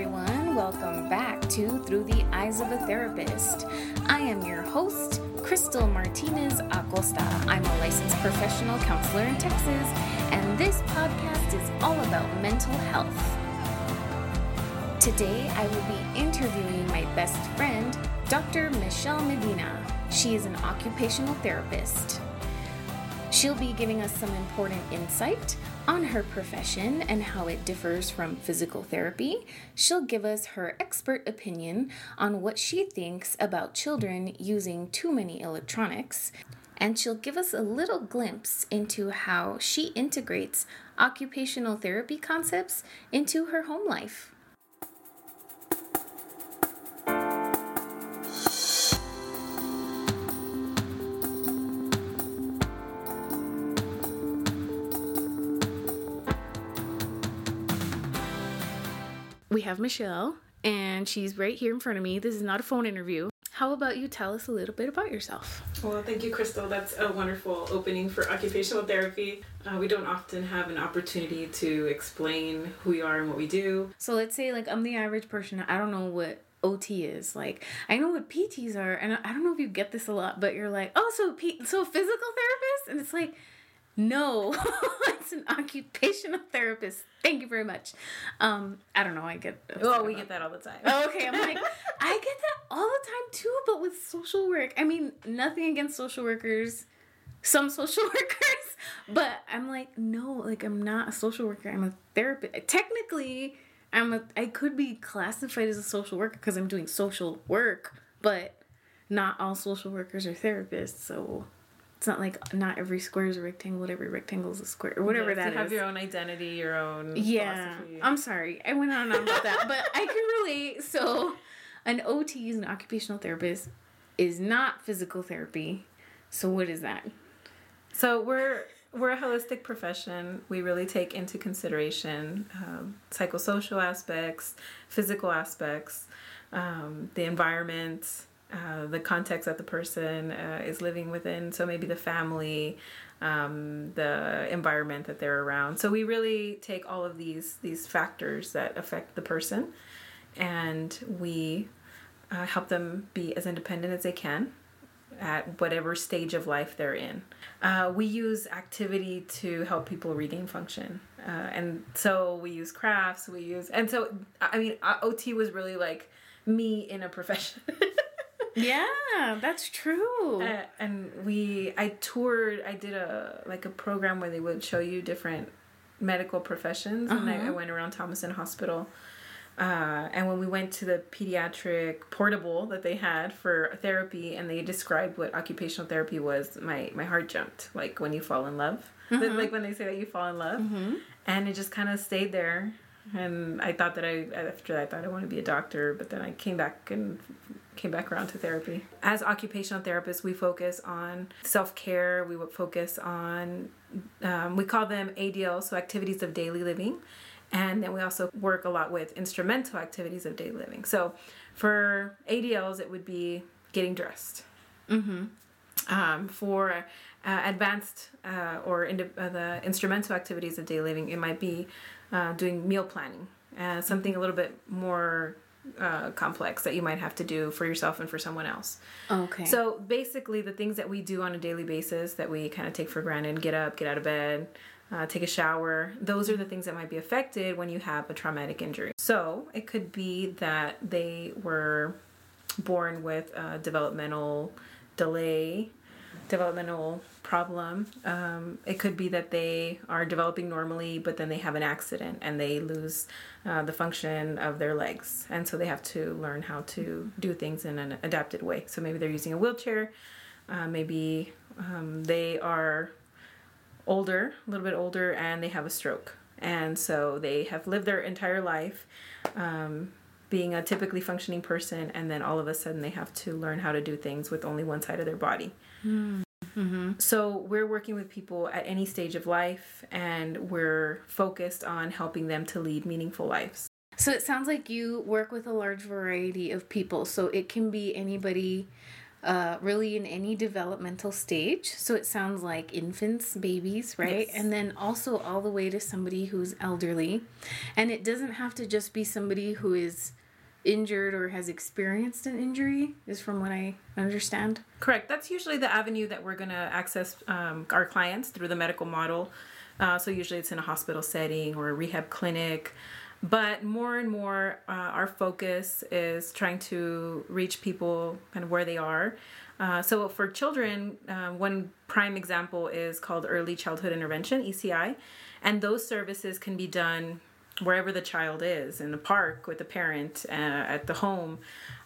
everyone. Welcome back to Through the Eyes of a Therapist. I am your host, Crystal Martinez Acosta. I'm a licensed professional counselor in Texas, and this podcast is all about mental health. Today, I will be interviewing my best friend, Dr. Michelle Medina. She is an occupational therapist. She'll be giving us some important insight on her profession and how it differs from physical therapy. She'll give us her expert opinion on what she thinks about children using too many electronics. And she'll give us a little glimpse into how she integrates occupational therapy concepts into her home life. Have Michelle, and she's right here in front of me. This is not a phone interview. How about you tell us a little bit about yourself? Well, thank you, Crystal. That's a wonderful opening for occupational therapy. Uh, we don't often have an opportunity to explain who we are and what we do. So let's say, like, I'm the average person. I don't know what OT is. Like, I know what PTs are, and I don't know if you get this a lot, but you're like, oh, so P- so physical therapist, and it's like no, it's an occupational therapist. Thank you very much. Um, I don't know. I get. Oh, we get that all the time. okay, I'm like, I get that all the time too, but with social work. I mean, nothing against social workers, some social workers, but I'm like, no, like I'm not a social worker. I'm a therapist. Technically, I'm a. I could be classified as a social worker because I'm doing social work, but not all social workers are therapists. So it's not like not every square is a rectangle, every rectangle is a square, or whatever yes, that you have your own identity, your own. Yeah, philosophy. I'm sorry, I went on and on about that, but I can relate. So, an OT is an occupational therapist, is not physical therapy. So, what is that? So we're we're a holistic profession. We really take into consideration um, psychosocial aspects, physical aspects, um, the environment uh, the context that the person uh, is living within. So maybe the family, um, the environment that they're around. So we really take all of these these factors that affect the person, and we uh, help them be as independent as they can at whatever stage of life they're in. Uh, we use activity to help people regain function. Uh, and so we use crafts, we use, and so, I mean, OT was really like me in a profession. yeah, that's true. Uh, and we, I toured. I did a like a program where they would show you different medical professions, uh-huh. and I, I, uh-huh. went around Thomason Hospital. Uh, and when we went to the pediatric portable that they had for therapy, and they described what occupational therapy was, my my heart jumped. Like when you fall in love, uh-huh. like when they say that you fall in love, mm-hmm. and it just kind of stayed there. And I thought that I after that I thought I want to be a doctor, but then I came back and came back around to therapy. As occupational therapists, we focus on self care. We would focus on, um, we call them ADL, so activities of daily living. And then we also work a lot with instrumental activities of daily living. So for ADLs, it would be getting dressed. Mm-hmm. Um, for uh, advanced uh, or in, uh, the instrumental activities of daily living, it might be uh, doing meal planning, uh, something a little bit more uh, complex that you might have to do for yourself and for someone else. Okay. So basically, the things that we do on a daily basis that we kind of take for granted get up, get out of bed, uh, take a shower those are the things that might be affected when you have a traumatic injury. So it could be that they were born with a developmental delay developmental problem. Um, it could be that they are developing normally, but then they have an accident and they lose uh, the function of their legs. And so they have to learn how to do things in an adapted way. So maybe they're using a wheelchair, uh, maybe um, they are older, a little bit older, and they have a stroke. And so they have lived their entire life. Um, being a typically functioning person, and then all of a sudden they have to learn how to do things with only one side of their body. Mm-hmm. So we're working with people at any stage of life, and we're focused on helping them to lead meaningful lives. So it sounds like you work with a large variety of people. So it can be anybody uh, really in any developmental stage. So it sounds like infants, babies, right? Yes. And then also all the way to somebody who's elderly. And it doesn't have to just be somebody who is injured or has experienced an injury, is from what I understand. Correct. That's usually the avenue that we're going to access um, our clients through the medical model. Uh, so usually it's in a hospital setting or a rehab clinic. But more and more, uh, our focus is trying to reach people kind of where they are. Uh, so for children, uh, one prime example is called early childhood intervention (ECI), and those services can be done wherever the child is in the park with the parent uh, at the home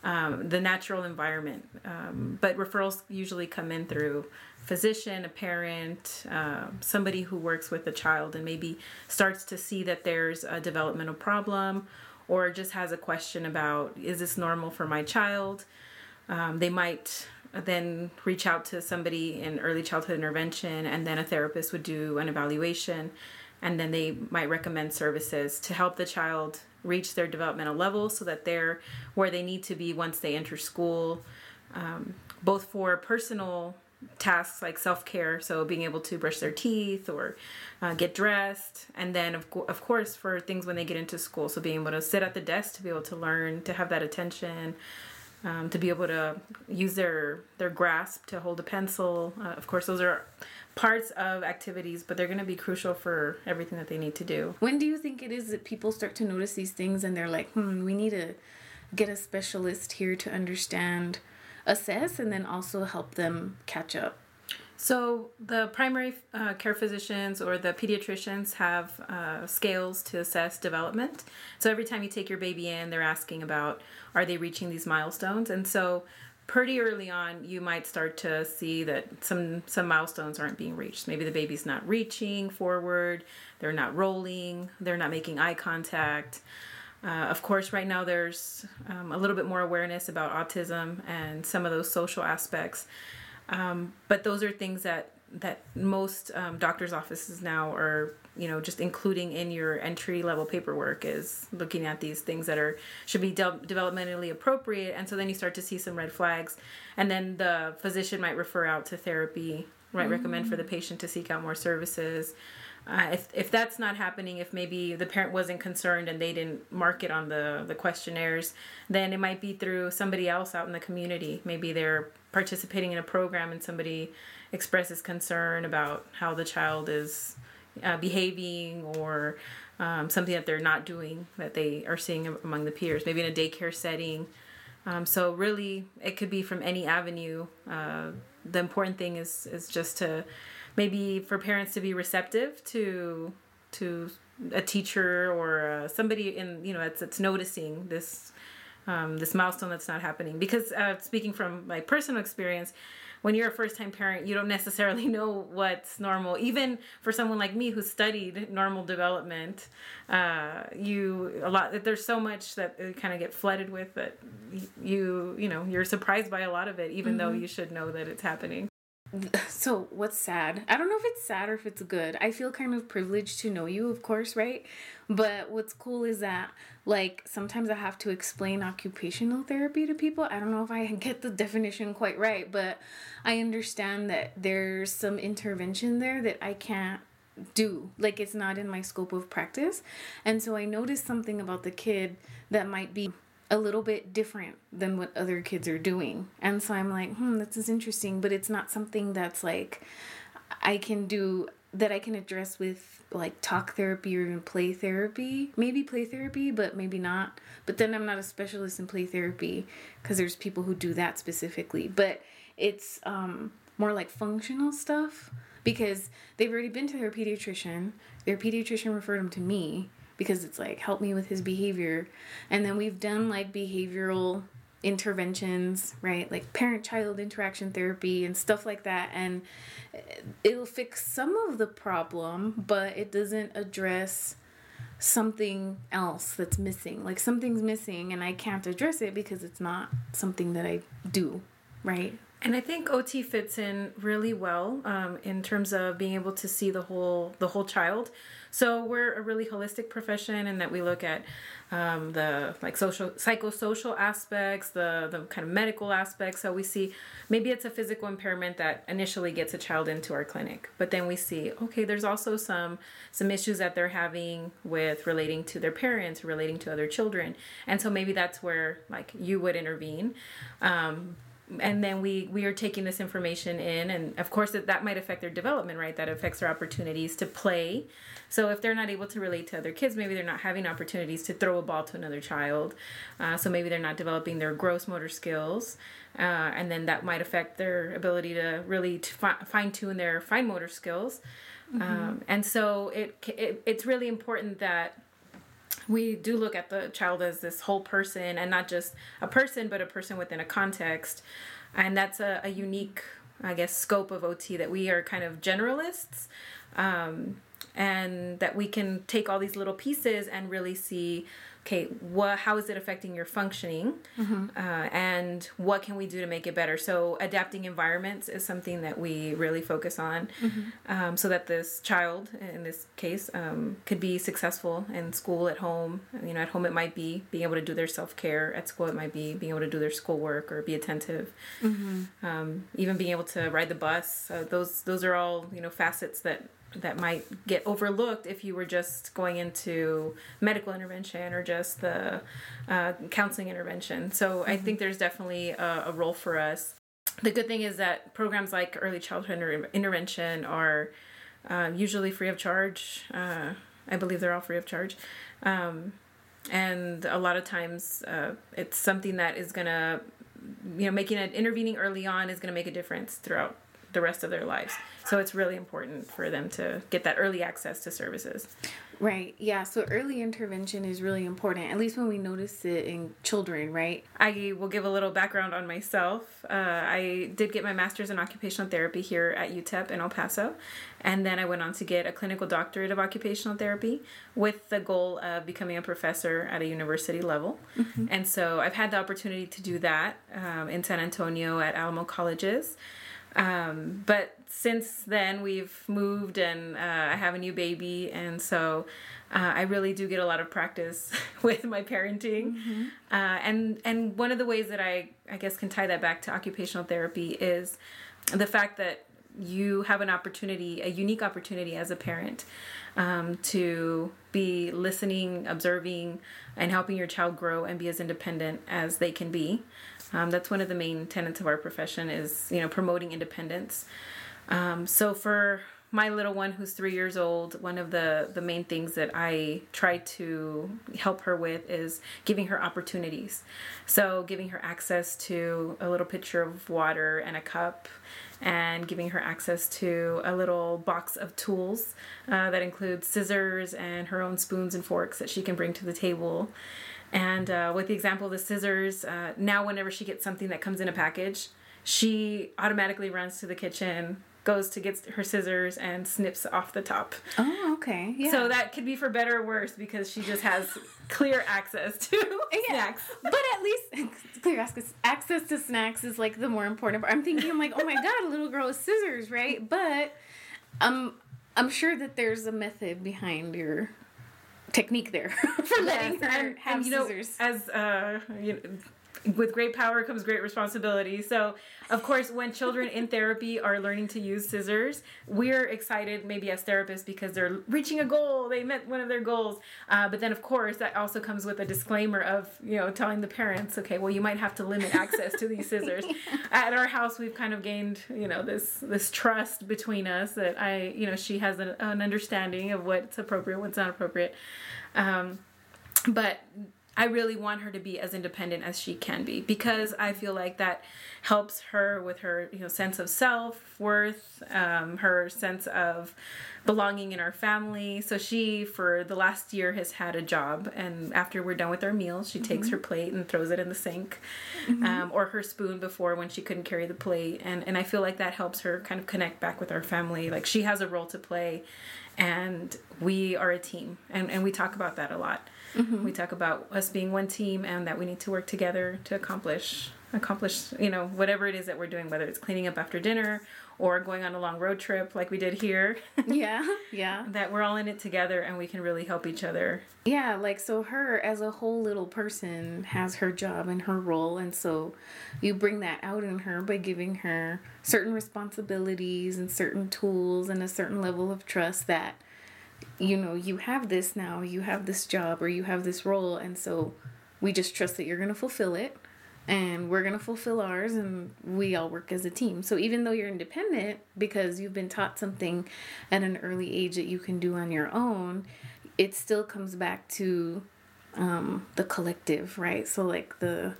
um, the natural environment um, but referrals usually come in through physician, a parent, uh, somebody who works with the child and maybe starts to see that there's a developmental problem or just has a question about is this normal for my child? Um, they might then reach out to somebody in early childhood intervention, and then a therapist would do an evaluation, and then they might recommend services to help the child reach their developmental level so that they're where they need to be once they enter school, um, both for personal tasks like self-care so being able to brush their teeth or uh, get dressed and then of, co- of course for things when they get into school so being able to sit at the desk to be able to learn to have that attention um, to be able to use their their grasp to hold a pencil. Uh, of course those are parts of activities but they're going to be crucial for everything that they need to do when do you think it is that people start to notice these things and they're like hmm we need to get a specialist here to understand assess and then also help them catch up? So the primary uh, care physicians or the pediatricians have uh, scales to assess development. So every time you take your baby in, they're asking about are they reaching these milestones, and so pretty early on you might start to see that some some milestones aren't being reached. Maybe the baby's not reaching forward, they're not rolling, they're not making eye contact. Uh, of course, right now there's um, a little bit more awareness about autism and some of those social aspects, um, but those are things that that most um, doctors' offices now are, you know, just including in your entry level paperwork is looking at these things that are should be de- developmentally appropriate, and so then you start to see some red flags, and then the physician might refer out to therapy, might mm-hmm. recommend for the patient to seek out more services. Uh, if, if that's not happening, if maybe the parent wasn't concerned and they didn't mark it on the, the questionnaires, then it might be through somebody else out in the community. Maybe they're participating in a program and somebody expresses concern about how the child is uh, behaving or um, something that they're not doing that they are seeing among the peers, maybe in a daycare setting. Um, so really, it could be from any avenue. Uh, the important thing is is just to maybe for parents to be receptive to to a teacher or uh, somebody in you know that's, that's noticing this um, this milestone that's not happening because uh, speaking from my personal experience when you're a first time parent you don't necessarily know what's normal even for someone like me who studied normal development uh, you a lot that there's so much that you kind of get flooded with that you you know you're surprised by a lot of it even mm-hmm. though you should know that it's happening so what's sad? I don't know if it's sad or if it's good. I feel kind of privileged to know you of course right? But what's cool is that like sometimes i have to explain occupational therapy to people. I don't know if i get the definition quite right but i understand that there's some intervention there that i can't do. Like it's not in my scope of practice. And so i noticed something about the kid that might be a little bit different than what other kids are doing. And so I'm like, hmm, this is interesting, but it's not something that's like I can do that I can address with like talk therapy or even play therapy. Maybe play therapy, but maybe not. But then I'm not a specialist in play therapy because there's people who do that specifically. But it's um, more like functional stuff because they've already been to their pediatrician. Their pediatrician referred them to me because it's like help me with his behavior. And then we've done like behavioral interventions right? Like parent child interaction therapy and stuff like that. And it'll fix some of the problem but it doesn't address something else that's missing. Like something's missing and i can't address it because it's not something that i do right? And I think OT fits in really well um, in terms of being able to see the whole the whole child. So we're a really holistic profession in that we look at um, the like social psychosocial aspects, the the kind of medical aspects. So we see maybe it's a physical impairment that initially gets a child into our clinic, but then we see okay, there's also some some issues that they're having with relating to their parents, relating to other children, and so maybe that's where like you would intervene. Um, and then we we are taking this information in and of course that, that might affect their development right? That affects their opportunities to play. So if they're not able to relate to other kids maybe they're not having opportunities to throw a ball to another child. Uh, so maybe they're not developing their gross motor skills uh, and then that might affect their ability to really to fi- fine tune their fine motor skills. Mm-hmm. um, and so it, it it's really important that we do look at the child as this whole person and not just a person but a person within a context. And that's a, a unique i guess scope of ot that we are kind of generalists um, and that we can take all these little pieces and really see okay, what how is it affecting your functioning, mm-hmm. uh, and what can we do to make it better? So adapting environments is something that we really focus on, mm-hmm. um, so that this child, in this case, um, could be successful in school, at home. You know, at home it might be being able to do their self care. At school it might be being able to do their schoolwork or be attentive. Mm-hmm. Um, even being able to ride the bus. Uh, those those are all you know facets that that might get overlooked if you were just going into medical intervention or just the uh, counseling intervention. So mm-hmm. I think there's definitely a, a, role for us. The good thing is that programs like early childhood inter- intervention are uh, usually free of charge. Uh, I believe they're all free of charge. Um, and a lot of times uh, it's something that is going to, you know, making it intervening early on is going to make a difference throughout the rest of their lives. So it's really important for them to get that early access to services. Right. Yeah. So early intervention is really important, at least when we notice it in children, right? I will give a little background on myself. Uh, I did get my master's in occupational therapy here at UTEP in El Paso. And then I went on to get a clinical doctorate of occupational therapy with the goal of becoming a professor at a university level. Mm-hmm. And so I've had the opportunity to do that um, in San Antonio at Alamo Colleges. Um, but since then, we've moved and uh, I have a new baby, and so uh, I really do get a lot of practice with my parenting. Mm-hmm. Uh, and and one of the ways that I I guess can tie that back to occupational therapy is the fact that you have an opportunity, a unique opportunity as a parent, um, to be listening, observing, and helping your child grow and be as independent as they can be. Um, that's one of the main tenets of our profession is you know promoting independence. Um, so for my little one who's three years old, one of the the main things that I try to help her with is giving her opportunities. So giving her access to a little pitcher of water and a cup and giving her access to a little box of tools uh, that includes scissors and her own spoons and forks that she can bring to the table. And uh, with the example of the scissors, uh, now whenever she gets something that comes in a package, she automatically runs to the kitchen, goes to get her scissors, and snips off the top. Oh, okay. Yeah. So that could be for better or worse because she just has clear access to yeah. snacks. But at least clear access access to snacks is like the more important part. I'm thinking, I'm like, oh my god, a little girl with scissors, right? But um, I'm sure that there's a method behind your technique there for letting her and, have and, you scissors. Know, as uh, you know, with great power comes great responsibility. So, of course, when children in therapy are learning to use scissors, we're excited maybe as therapists because they're reaching a goal, they met one of their goals. Uh, but then, of course, that also comes with a disclaimer of, you know, telling the parents, okay, well, you might have to limit access to these scissors. yeah. At our house, we've kind of gained, you know, this this trust between us that I, you know, she has an, an understanding of what's appropriate, what's not appropriate. Um, but I really want her to be as independent as she can be because I feel like that helps her with her you know sense of self worth, um, her sense of belonging in our family. So she, for the last year, has had a job, and after we're done with our meals, she mm-hmm. takes her plate and throws it in the sink, mm-hmm. um, or her spoon before when she couldn't carry the plate, and and I feel like that helps her kind of connect back with our family. Like she has a role to play, and we are a team, and and we talk about that a lot. Mm-hmm. We talk about us being one team and that we need to work together to accomplish accomplish you know whatever it is that we're doing whether it's cleaning up after dinner or going on a long road trip like we did here. Yeah yeah. That we're all in it together and we can really help each other. Yeah like so her as a whole little person has her job and her role and so you bring that out in her by giving her certain responsibilities and certain tools and a certain level of trust that you know you have this now you have this job or you have this role and so we just trust that you're going to fulfill it and we're going to fulfill ours and we all work as a team. So even though you're independent because you've been taught something at an early age that you can do on your own, it still comes back to um, the collective, right? So like the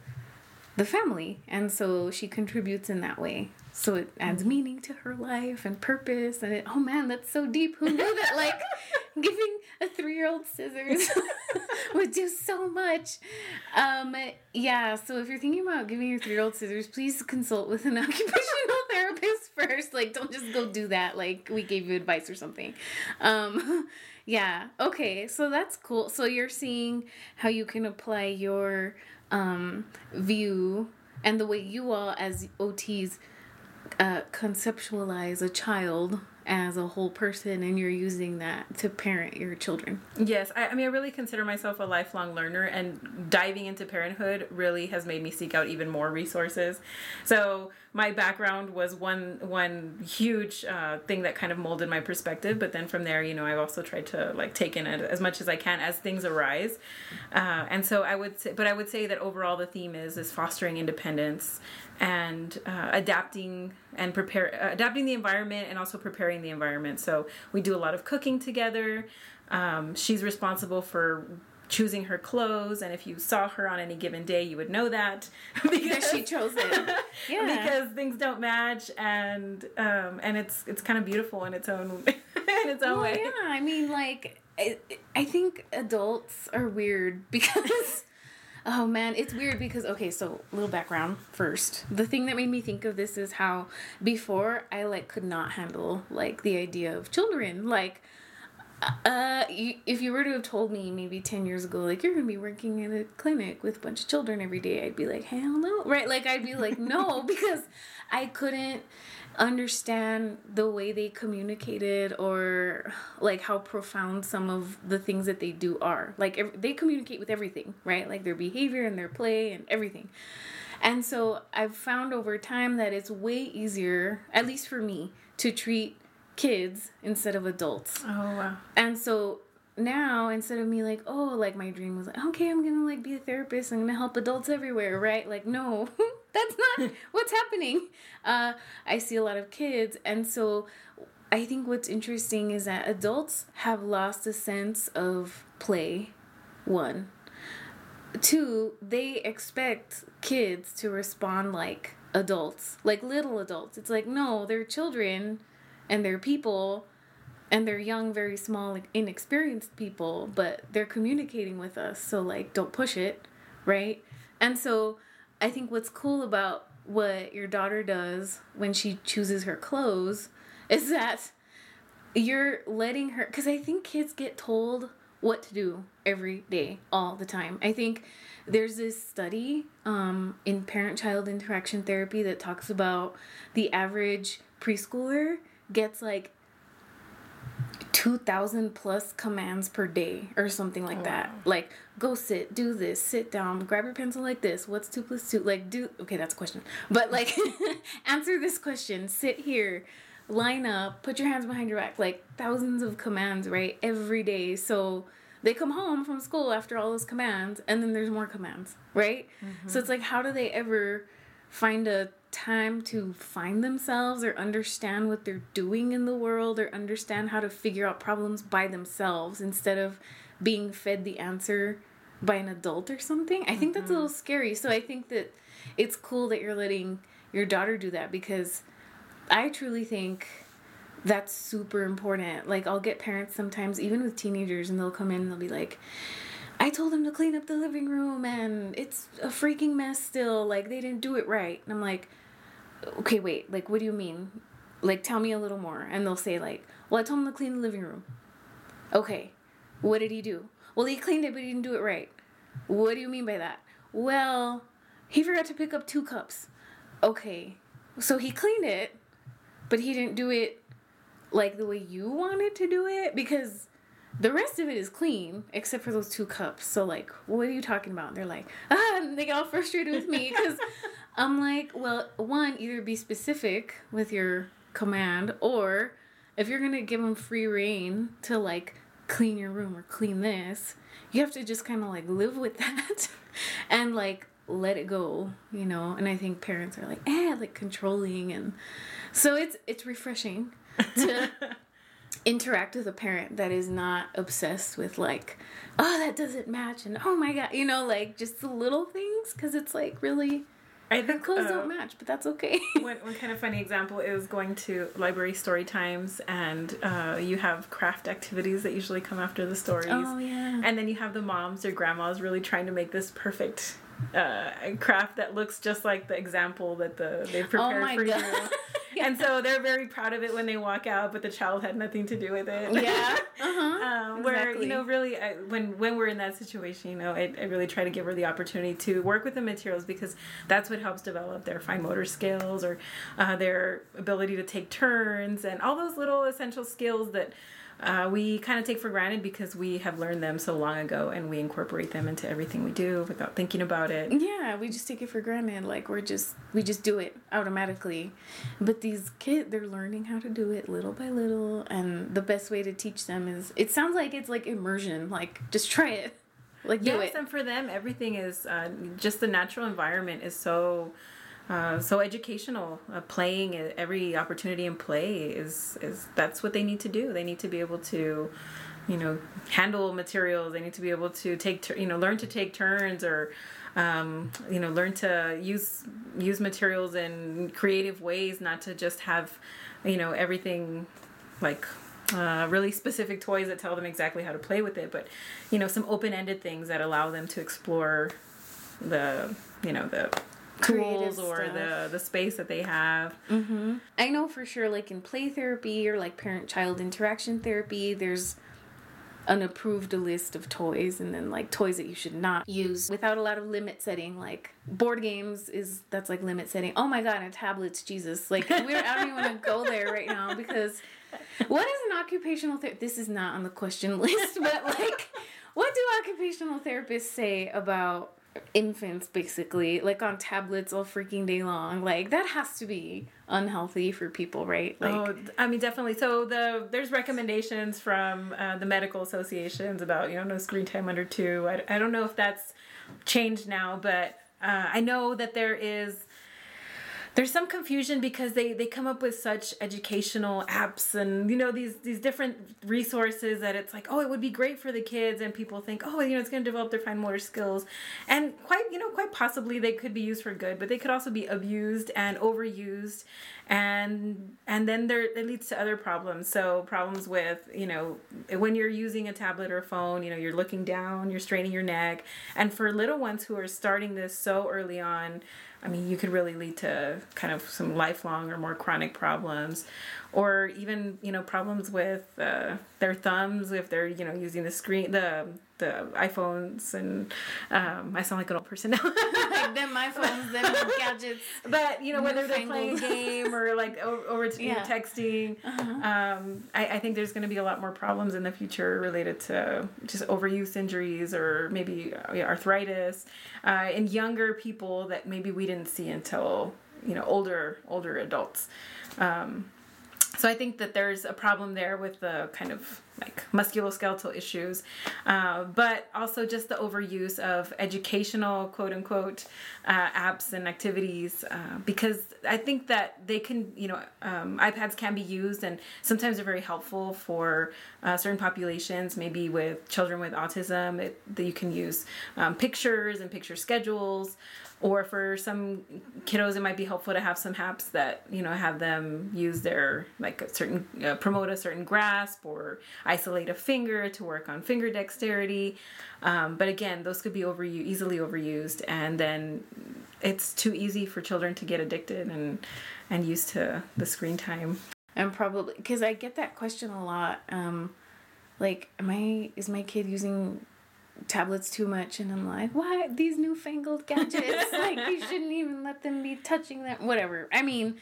the family. And so she contributes in that way. So it adds mm-hmm. meaning to her life and purpose. And it, oh man, that's so deep. Who knew that? Like giving a three year old scissors would do so much. Um, yeah, so if you're thinking about giving your three year old scissors, please consult with an occupational therapist first. Like, don't just go do that. Like, we gave you advice or something. Um, yeah, okay, so that's cool. So you're seeing how you can apply your um, view and the way you all, as OTs, uh, conceptualize a child as a whole person and you're using that to parent your children. Yes, I, I, mean, I really consider myself a lifelong learner, and diving into parenthood really has made me seek out even more resources. So, my background was one one huge uh, thing that kind of molded my perspective, but then from there, you know, I've also tried to like take in as much as I can as things arise. Uh, and so, I would say, but I would say that overall, the theme is is fostering independence and uh, adapting and prepare uh, adapting the environment and also preparing the environment so we do a lot of cooking together um, she's responsible for choosing her clothes and if you saw her on any given day you would know that because she chose it yeah because things don't match and um, and it's it's kind of beautiful in its own in its own well, way yeah i mean like I, I think adults are weird because Oh man, it's weird because okay, so little background first. The thing that made me think of this is how before I like could not handle like the idea of children. Like uh you, if you were to have told me maybe 10 years ago like you're going to be working in a clinic with a bunch of children every day, I'd be like, "Hell no." Right? Like I'd be like, "No," because I couldn't understand the way they communicated or like how profound some of the things that they do are. Like they communicate with everything, right? Like their behavior and their play and everything. And so I've found over time that it's way easier, at least for me, to treat kids instead of adults. Oh wow. And so now instead of me like oh like my dream was like okay i'm gonna like be a therapist i'm gonna help adults everywhere right like no that's not what's happening uh, i see a lot of kids and so i think what's interesting is that adults have lost a sense of play one two they expect kids to respond like adults like little adults it's like no they're children and they're people and they're young, very small, inexperienced people, but they're communicating with us. So, like, don't push it, right? And so, I think what's cool about what your daughter does when she chooses her clothes is that you're letting her, because I think kids get told what to do every day, all the time. I think there's this study um, in parent child interaction therapy that talks about the average preschooler gets like 2000 plus commands per day or something like oh, that. Like, go sit, do this, sit down, grab your pencil like this. What's 2 plus 2? Like, do. Okay, that's a question. But, like, answer this question. Sit here, line up, put your hands behind your back. Like, thousands of commands, right? Every day. So, they come home from school after all those commands, and then there's more commands, right? Mm-hmm. So, it's like, how do they ever find a time to find themselves or understand what they're doing in the world or understand how to figure out problems by themselves instead of being fed the answer by an adult or something. I think that's a little mm-hmm. scary. So I think that it's cool that you're letting your daughter do that because I truly think that's super important. Like I'll get parents sometimes even with teenagers and they'll come in and they'll be like I told them to clean up the living room and it's a freaking mess still. Like they didn't do it right. And I'm like, okay, wait, like, what do you mean? Like, tell me a little more. And they'll say, like, well, I told him to clean the living room. Okay, what did he do? Well, he cleaned it, but he didn't do it right. What do you mean by that? Well, he forgot to pick up two cups. Okay, so he cleaned it, but he didn't do it like the way you wanted to do it because the rest of it is clean except for those two cups. So like, what are you talking about? And they're like, ah, and they get all frustrated with me because I'm like, well, one, either be specific with your command, or if you're gonna give them free reign to like clean your room or clean this, you have to just kind of like live with that and like let it go, you know. And I think parents are like, eh, like controlling, and so it's it's refreshing to interact with a parent that is not obsessed with like oh that doesn't match and oh my god you know like just the little things because it's like really I think clothes uh, don't match, but that's okay. one, one kind of funny example is going to library story times, and uh, you have craft activities that usually come after the stories. Oh yeah. And then you have the moms or grandmas really trying to make this perfect uh, craft that looks just like the example that the they prepared oh for God. you. yeah. And so they're very proud of it when they walk out, but the child had nothing to do with it. Yeah. Uh-huh. um, where exactly. you know, really, I, when when we're in that situation, you know, I, I really try to give her the opportunity to work with the materials because that's what helps develop their fine motor skills or uh, their ability to take turns and all those little essential skills that uh, we kind of take for granted because we have learned them so long ago and we incorporate them into everything we do without thinking about it. Yeah, we just take it for granted. Like we're just we just do it automatically. But these kids, they're learning how to do it little by little, and the best way to teach them is. It sounds like it's like immersion. Like just try it. Like do yes, it. and for them, everything is uh, just the natural environment is so uh, so educational, uh, playing every opportunity in play is is that's what they need to do. They need to be able to, you know, handle materials. They need to be able to take you know learn to take turns or, um, you know, learn to use use materials in creative ways. Not to just have, you know, everything like uh, really specific toys that tell them exactly how to play with it, but you know some open-ended things that allow them to explore the you know the tools or stuff. the the space that they have. Mm-hmm. I know for sure, like in play therapy or like parent child interaction therapy, there's an approved list of toys and then like toys that you should not use without a lot of limit setting like board games is that's like limit setting oh my god and tablets jesus like we're i don't even want to go there right now because what is an occupational therapist this is not on the question list but like what do occupational therapists say about infants basically like on tablets all freaking day long. Like that has to be unhealthy for people right? Like oh i mean definitely. So the there's recommendations from uh, the medical associations about you know no screen time under two. I, I don't know if that's changed now but uh, i know that there is there's some confusion because they they come up with such educational apps and you know these these different resources that it's like oh it would be great for the kids. And people think oh you know it's going to develop their fine motor skills. And quite you know quite possibly they could be used for good but they could also be abused and overused. And and then there it leads to other problems. So problems with you know when you're using a tablet or a phone you know you're looking down you're straining your neck. And for little ones who are starting this so early on I mean, you could really lead to kind of some lifelong or more chronic problems, or even you know problems with uh, their thumbs if they're you know using the screen the the iPhones and um, I sound like an old person now. like them iPhones, them gadgets. But you know whether they're playing a game or like over, yeah. texting, uh-huh. um, I, I, think there's going to be a lot more problems in the future related to just overuse injuries or maybe uh, arthritis uh, in younger people that maybe we didn't see until you know older older adults. Um, so I think that there's a problem there with the kind of like musculoskeletal issues, uh, but also just the overuse of educational quote unquote uh, apps and activities uh, because I think that they can, you know, um, iPads can be used and sometimes they're very helpful for uh, certain populations, maybe with children with autism, it, that you can use um, pictures and picture schedules or for some kiddos it might be helpful to have some apps that you know have them use their like a certain uh, promote a certain grasp or isolate a finger to work on finger dexterity. Um, but again those could be over easily overused. And then it's too easy for children to get addicted and and used to the screen time. And probably because i get that question a lot um like am i is my kid using tablets too much and I'm like, why these newfangled gadgets? like you shouldn't even let them be touching them. Whatever. I mean,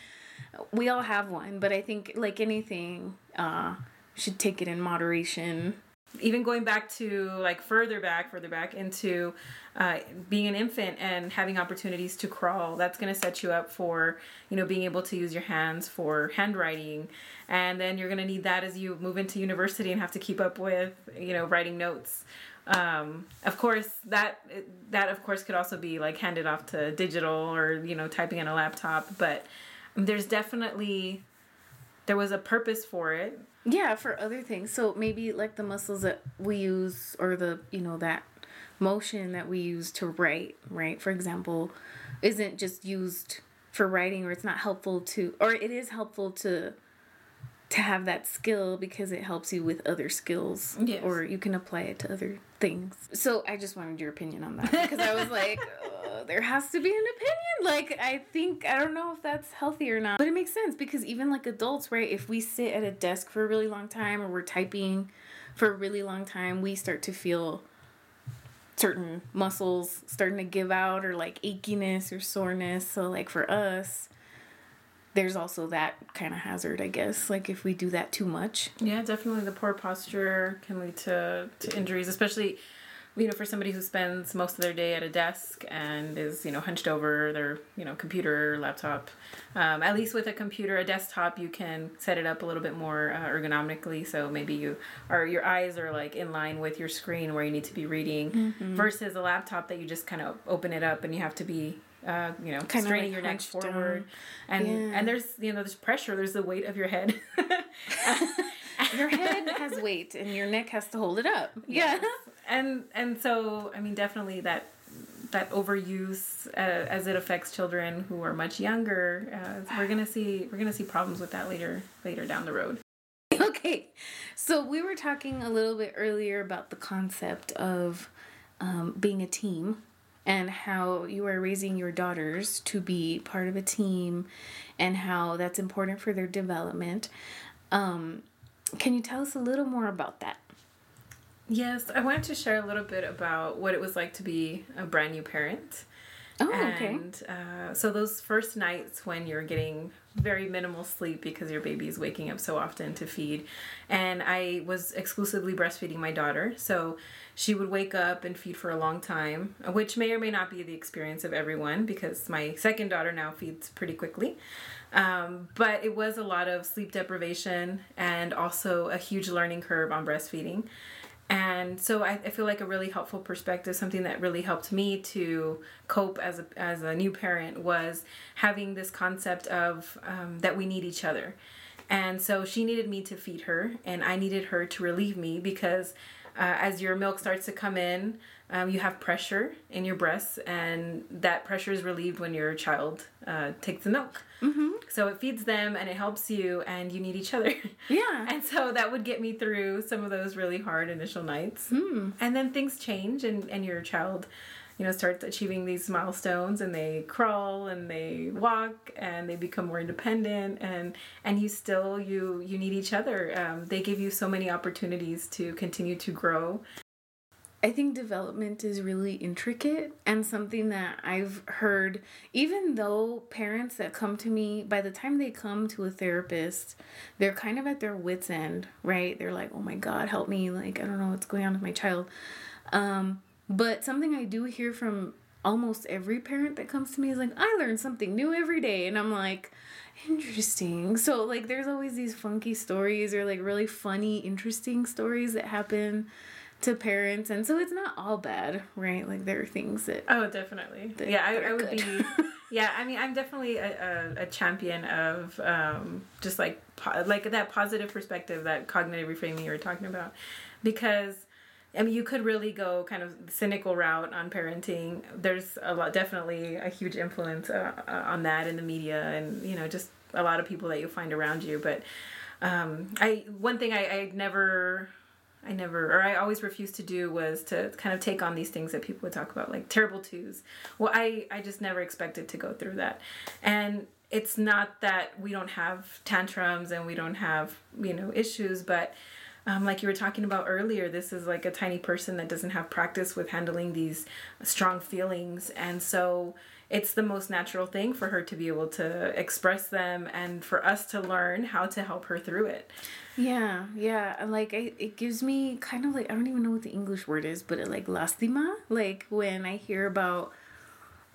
we all have one, but I think like anything, uh, should take it in moderation. Even going back to like further back, further back into uh, being an infant and having opportunities to crawl, that's going to set you up for, you know, being able to use your hands for handwriting. And then you're going to need that as you move into university and have to keep up with, you know, writing notes um, of course that that of course could also be like handed off to digital or you know typing on a laptop but there's definitely there was a purpose for it. Yeah for other things. So maybe like the muscles that we use or the you know that motion that we use to write right? For example isn't just used for writing or it's not helpful to or it is helpful to to have that skill because it helps you with other skills yes. or you can apply it to other things. So I just wanted your opinion on that because I was like, uh, there has to be an opinion. Like, I think, I don't know if that's healthy or not, but it makes sense because even like adults, right? If we sit at a desk for a really long time or we're typing for a really long time, we start to feel certain muscles starting to give out or like achiness or soreness. So, like, for us, there's also that kind of hazard, I guess. Like if we do that too much. Yeah, definitely. The poor posture can lead to, to injuries, especially, you know, for somebody who spends most of their day at a desk and is, you know, hunched over their, you know, computer, laptop. Um, at least with a computer, a desktop, you can set it up a little bit more uh, ergonomically. So maybe you are your eyes are like in line with your screen where you need to be reading, mm-hmm. versus a laptop that you just kind of open it up and you have to be uh, you know, kind straining like your neck forward, down. and yeah. and there's you know there's pressure. There's the weight of your head. your head has weight, and your neck has to hold it up. Yeah, yes. and and so I mean, definitely that that overuse uh, as it affects children who are much younger. Uh, we're gonna see we're gonna see problems with that later later down the road. Okay, so we were talking a little bit earlier about the concept of um, being a team and how you are raising your daughters to be part of a team and how that's important for their development. Um, can you tell us a little more about that? Yes, I wanted to share a little bit about what it was like to be a brand new parent. Oh, okay. And uh, so those first nights when you're getting very minimal sleep because your baby is waking up so often to feed, and I was exclusively breastfeeding my daughter, so she would wake up and feed for a long time, which may or may not be the experience of everyone because my second daughter now feeds pretty quickly. Um, but it was a lot of sleep deprivation and also a huge learning curve on breastfeeding. And so I, I, feel like a really helpful perspective, something that really helped me to cope as a, as a new parent was having this concept of um, that we need each other. And so she needed me to feed her, and I needed her to relieve me because uh, as your milk starts to come in, um, you have pressure in your breasts, and that pressure is relieved when your child uh, takes the milk. Mm-hmm. So it feeds them and it helps you, and you need each other. Yeah. and so that would get me through some of those really hard initial nights. Mm. And then things change, and, and your child you know starts achieving these milestones and they crawl and they walk and they become more independent and and you still you you need each other um, they give you so many opportunities to continue to grow I think development is really intricate and something that I've heard, even though parents that come to me, by the time they come to a therapist, they're kind of at their wits' end, right? They're like, oh my God, help me. Like, I don't know what's going on with my child. Um, but something I do hear from almost every parent that comes to me is like, I learn something new every day. And I'm like, interesting. So, like, there's always these funky stories or like really funny, interesting stories that happen to parents. And so it's not all bad, right? Like, there are things that. Oh, definitely. That, yeah, I, I would be. yeah, I mean, I'm definitely a, a, a champion of um, just like, po- like that positive perspective, that cognitive reframing you were talking about. Because I mean, you could really go kind of cynical route on parenting. There's a lot, definitely a huge influence uh, uh, on that in the media, and you know, just a lot of people that you find around you. But um, I, one thing I, I never, I never, or I always refused to do was to kind of take on these things that people would talk about, like terrible twos. Well, I, I just never expected to go through that, and it's not that we don't have tantrums and we don't have you know issues, but um, like you were talking about earlier, this is like a tiny person that doesn't have practice with handling these strong feelings. And so it's the most natural thing for her to be able to express them and for us to learn how to help her through it. Yeah, yeah. Like, I, it gives me kind of like, I don't even know what the English word is, but it like lastima. Like, when I hear about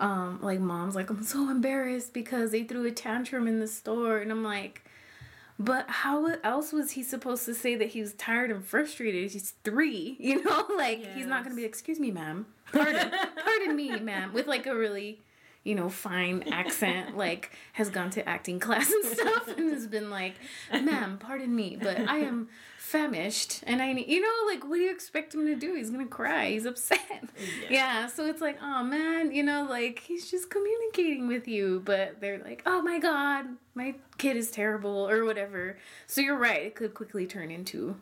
um like moms like i'm so embarrassed because they threw a tantrum in the store and i'm like but how else was he supposed to say that he was tired and frustrated? He's three, you know, like yes. he's not gonna be. Excuse me, ma'am. Pardon, pardon me, ma'am, with like a really, you know, fine accent. Like has gone to acting class and stuff, and has been like, ma'am, pardon me, but I am famished and I need, you know, like, what do you expect him to do? He's gonna cry. He's upset. Yeah. yeah. So it's like, oh man, you know, like, he's just communicating with you, but they're like, oh my God, my kid is terrible or whatever. So you're right. It could quickly turn into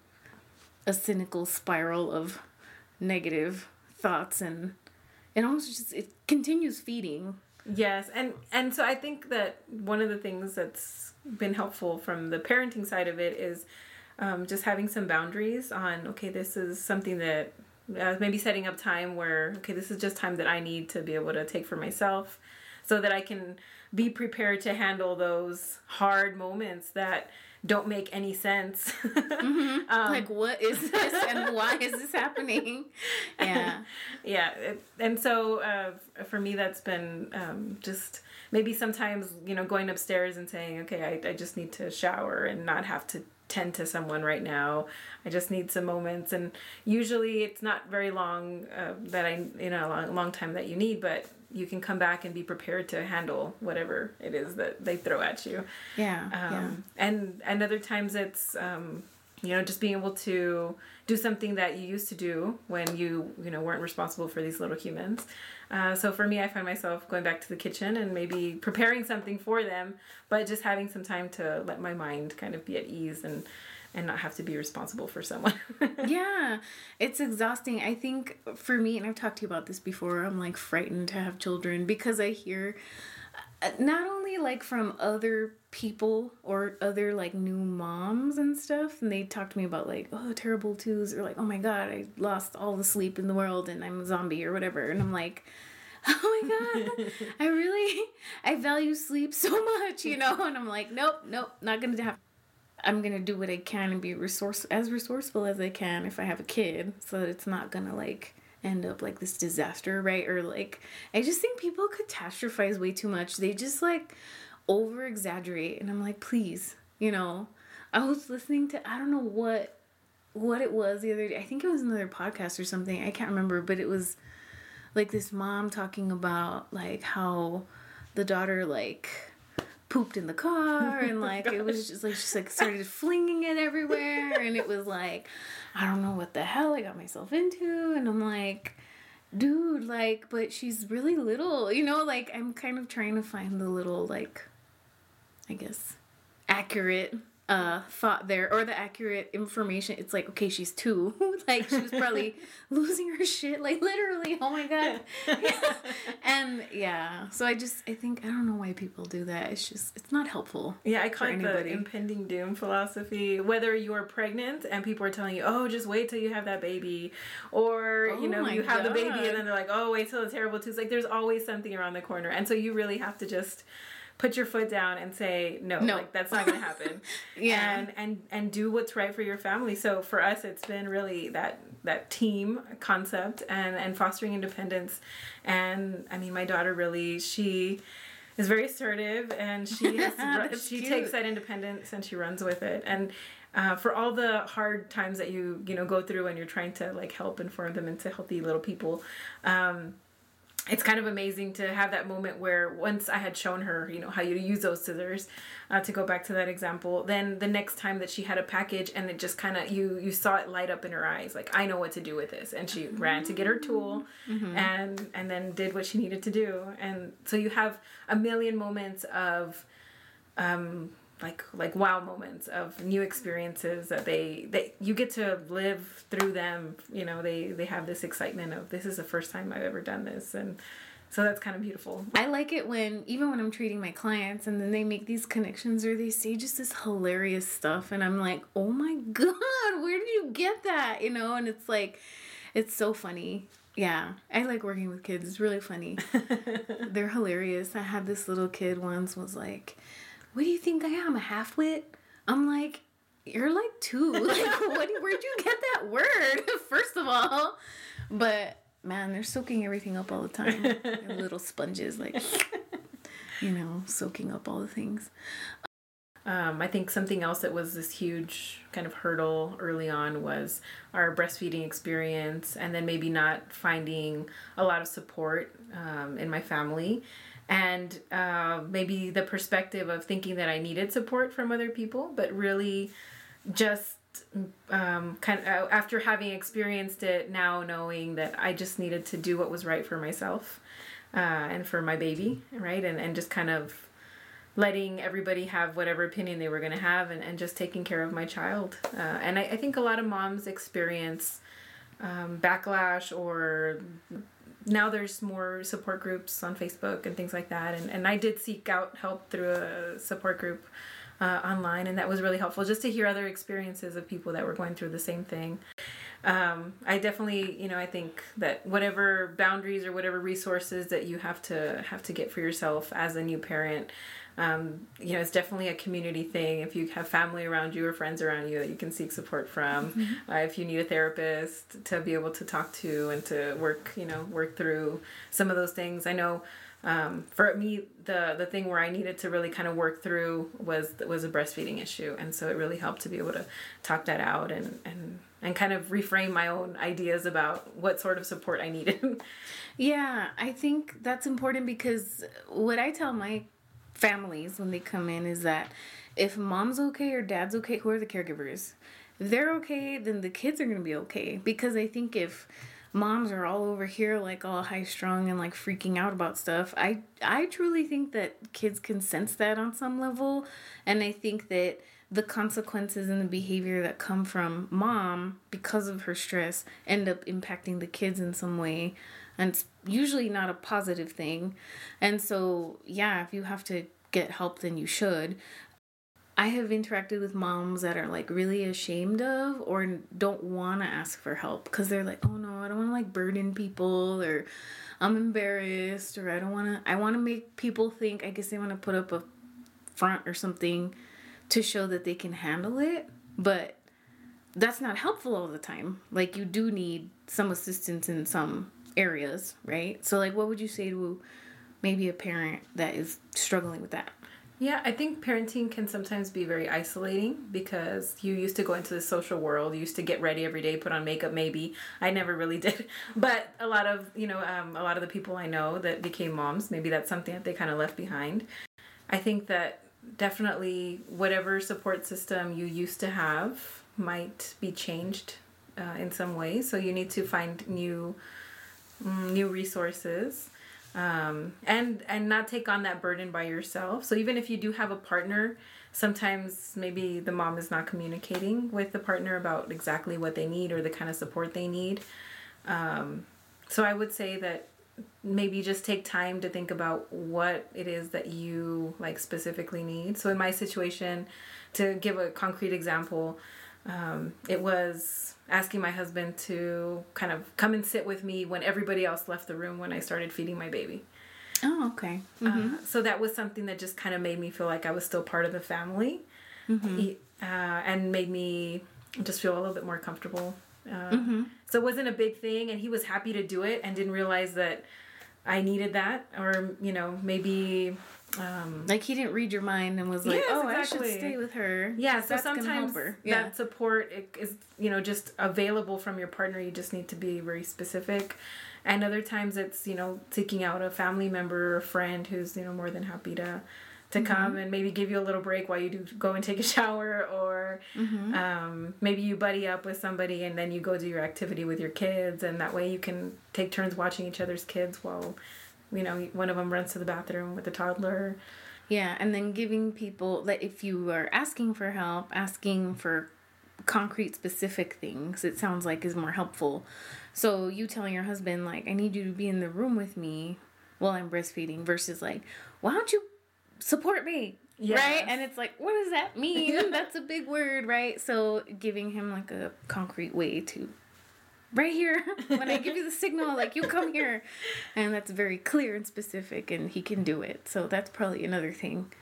a cynical spiral of negative thoughts and it almost just, it continues feeding. Yes. And, and so I think that one of the things that's been helpful from the parenting side of it is um, just having some boundaries on okay this is something that uh, maybe setting up time where okay this is just time that i need to be able to take for myself so that i can be prepared to handle those hard moments that don't make any sense. mm-hmm. um, like, what is this and why is this happening? Yeah. yeah. It, and so uh, for me, that's been um, just maybe sometimes, you know, going upstairs and saying, okay, I, I just need to shower and not have to tend to someone right now. I just need some moments, and usually it's not very long uh, that I you know a long, long time that you need, but you can come back and be prepared to handle whatever it is that they throw at you. Yeah. Um, yeah. And and other times it's um, you know just being able to do something that you used to do when you you know weren't responsible for these little humans. Uh, so for me i find myself going back to the kitchen and maybe preparing something for them but just having some time to let my mind kind of be at ease and and not have to be responsible for someone. Yeah it's exhausting. I think for me and i've talked to you about this before i'm like frightened to have children because i hear Uh, not only like from other people or other like new moms and stuff and they talk to me about like oh terrible twos or like oh my god i lost all the sleep in the world and i'm a zombie or whatever and i'm like oh my god i really i value sleep so much you know and i'm like nope nope not gonna have i'm gonna do what i can and be resource as resourceful as i can if i have a kid so that it's not gonna like end up like this disaster, right? Or like I just think people catastrophize way too much. They just like over exaggerate and I'm like, please, you know. I was listening to I don't know what what it was the other day. I think it was another podcast or something. I can't remember, but it was like this mom talking about like how the daughter like pooped in the car and like it was just like just like started flinging it everywhere and it was like I don't know what the hell I got myself into. And I'm like, dude, like, but she's really little, you know, like, I'm kind of trying to find the little, like, I guess, accurate uh thought there or the accurate information. It's like okay she's two. Like she was probably losing her shit like literally oh my god. And yeah so i just i think i don't know why people do that. It's just it's not helpful yeah i call it the impending doom philosophy. Whether you're pregnant and people are telling you oh just wait till you have that baby or oh you know you have god. the baby and then they're like oh wait till the terrible twos. Like there's always something around the corner. And so you really have to just put your foot down and say no, no. like that's not going to happen. yeah. And and and do what's right for your family. So for us it's been really that that team concept and and fostering independence. And I mean my daughter really she is very assertive and she has she cute. takes that independence and she runs with it. And uh, for all the hard times that you you know go through when you're trying to like help and form them into healthy little people um, it's kind of amazing to have that moment where once I had shown her, you know, how you use those scissors, uh, to go back to that example, then the next time that she had a package and it just kind of you you saw it light up in her eyes, like I know what to do with this, and she mm-hmm. ran to get her tool, mm-hmm. and and then did what she needed to do, and so you have a million moments of, um, like like wow moments of new experiences that they that you get to live through them you know they they have this excitement of this is the first time i've ever done this and so that's kind of beautiful. I like it when even when I'm treating my clients and then they make these connections or they say just this hilarious stuff and I'm like, "Oh my god, where did you get that?" You know, and it's like it's so funny. Yeah, I like working with kids. It's really funny. They're hilarious. I had this little kid once was like, "What do you think I am? A halfwit? I'm like, "You're like two. Like, what? Where'd you get that word? First of all." But man, they're soaking everything up all the time. They're little sponges, like you know, soaking up all the things. Um, I think something else that was this huge kind of hurdle early on was our breastfeeding experience, and then maybe not finding a lot of support um, in my family, and uh, maybe the perspective of thinking that I needed support from other people, but really just um, kind of after having experienced it now knowing that I just needed to do what was right for myself uh, and for my baby, right? And, and just kind of letting everybody have whatever opinion they were going to have and, and just taking care of my child. Uh, and I, I think a lot of moms experience um, backlash or now there's more support groups on Facebook and things like that. And, and I did seek out help through a support group uh, online, and that was really helpful just to hear other experiences of people that were going through the same thing. Um, I definitely, you know, I think that whatever boundaries or whatever resources that you have to have to get for yourself as a new parent, um, you know, it's definitely a community thing. If you have family around you or friends around you that you can seek support from, mm-hmm. uh, if you need a therapist to be able to talk to and to work, you know, work through some of those things. I know um, for me the the thing where I needed to really kind of work through was was a breastfeeding issue, and so it really helped to be able to talk that out and and and kind of reframe my own ideas about what sort of support I needed. yeah, I think that's important because what I tell my families when they come in is that if mom's okay or dad's okay, who are the caregivers? If they're okay, then the kids are gonna be okay. Because I think if moms are all over here like all high strung and like freaking out about stuff. I I truly think that kids can sense that on some level and I think that the consequences and the behavior that come from mom because of her stress end up impacting the kids in some way and it's usually not a positive thing. And so, yeah, if you have to get help then you should. I have interacted with moms that are like really ashamed of or don't want to ask for help because they're like, oh no, I don't want to like burden people or I'm embarrassed or I don't want to, I want to make people think, I guess they want to put up a front or something to show that they can handle it. But that's not helpful all the time. Like you do need some assistance in some areas, right? So like what would you say to maybe a parent that is struggling with that? Yeah, I think parenting can sometimes be very isolating because you used to go into the social world. You used to get ready every day, put on makeup. Maybe I never really did, but a lot of you know, um, a lot of the people I know that became moms, maybe that's something that they kind of left behind. I think that definitely whatever support system you used to have might be changed uh, in some way. So you need to find new, new resources um, and and not take on that burden by yourself. So even if you do have a partner, sometimes maybe the mom is not communicating with the partner about exactly what they need or the kind of support they need. Um, so I would say that maybe just take time to think about what it is that you like specifically need. So in my situation, to give a concrete example, um, it was asking my husband to kind of come and sit with me when everybody else left the room when I started feeding my baby. Oh, okay. Uh, mm-hmm. Uh, so that was something that just kind of made me feel like I was still part of the family, mm-hmm. uh, and made me just feel a little bit more comfortable. Uh, mm-hmm. So it wasn't a big thing, and he was happy to do it, and didn't realize that I needed that, or you know maybe um, like he didn't read your mind and was like, yes, "Oh, exactly. I should stay with her." Yeah, so sometimes yeah. that support is you know just available from your partner. You just need to be very specific, and other times it's you know seeking out a family member or a friend who's you know more than happy to to mm-hmm. come and maybe give you a little break while you do go and take a shower or mm-hmm. um, maybe you buddy up with somebody and then you go do your activity with your kids and that way you can take turns watching each other's kids while you know one of them runs to the bathroom with the toddler yeah and then giving people that if you are asking for help asking for concrete specific things it sounds like is more helpful so you telling your husband like i need you to be in the room with me while I'm breastfeeding versus like, why don't you support me? Yes. Right? And it's like, what does that mean? That's a big word, right? So giving him like a concrete way to right here when I give you the signal, like you come here. And that's very clear and specific and he can do it. So that's probably another thing.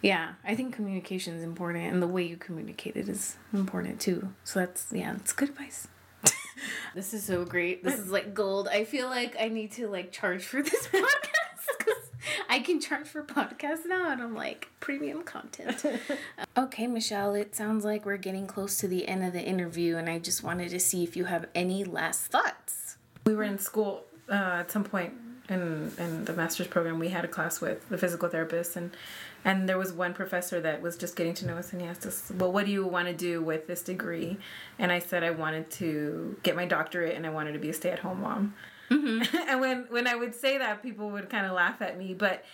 Yeah, I think communication is important and the way you communicate it is important too. So that's yeah, that's good advice. this is so great. This is like gold. I feel like I need to like charge for this podcast because I can charge for podcasts now and I'm like premium content. okay, Michelle, it sounds like we're getting close to the end of the interview and I just wanted to see if you have any last thoughts. We were in school uh, at some point in in the master's program we had a class with the physical therapist and and there was one professor that was just getting to know us and he asked us well what do you want to do with this degree and i said i wanted to get my doctorate and i wanted to be a stay-at-home mom mm-hmm. and when when i would say that people would kind of laugh at me but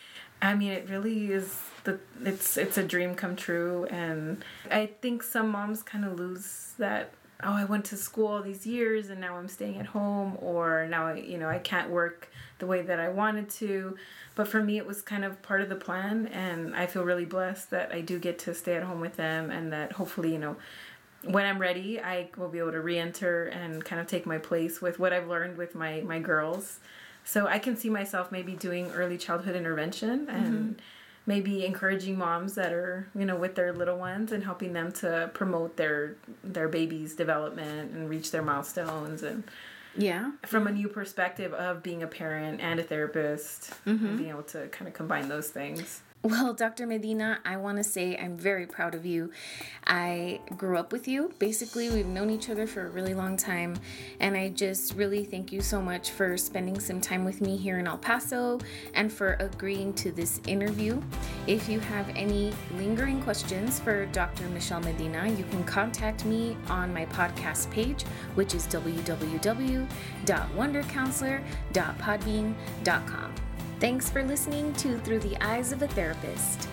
i mean it really is the it's it's a dream come true and i think some moms kind of lose that oh i went to school all these years and now i'm staying at home or now I, you know i can't work the way that I wanted to. But for me, it was kind of part of the plan, and I feel really blessed that I do get to stay at home with them, and that hopefully, you know, when I'm ready, I will be able to re-enter and kind of take my place with what I've learned with my my girls. So I can see myself maybe doing early childhood intervention and. Mm-hmm maybe encouraging moms that are you know with their little ones and helping them to promote their their baby's development and reach their milestones and yeah from a new perspective of being a parent and a therapist mm-hmm. and being able to kind of combine those things well, Dr. Medina, I want to say I'm very proud of you. I grew up with you. Basically, we've known each other for a really long time. And I just really thank you so much for spending some time with me here in El Paso and for agreeing to this interview. If you have any lingering questions for Dr. Michelle Medina, you can contact me on my podcast page, which is www.wondercounselor.podbean.com. Thanks for listening to Through the Eyes of a Therapist.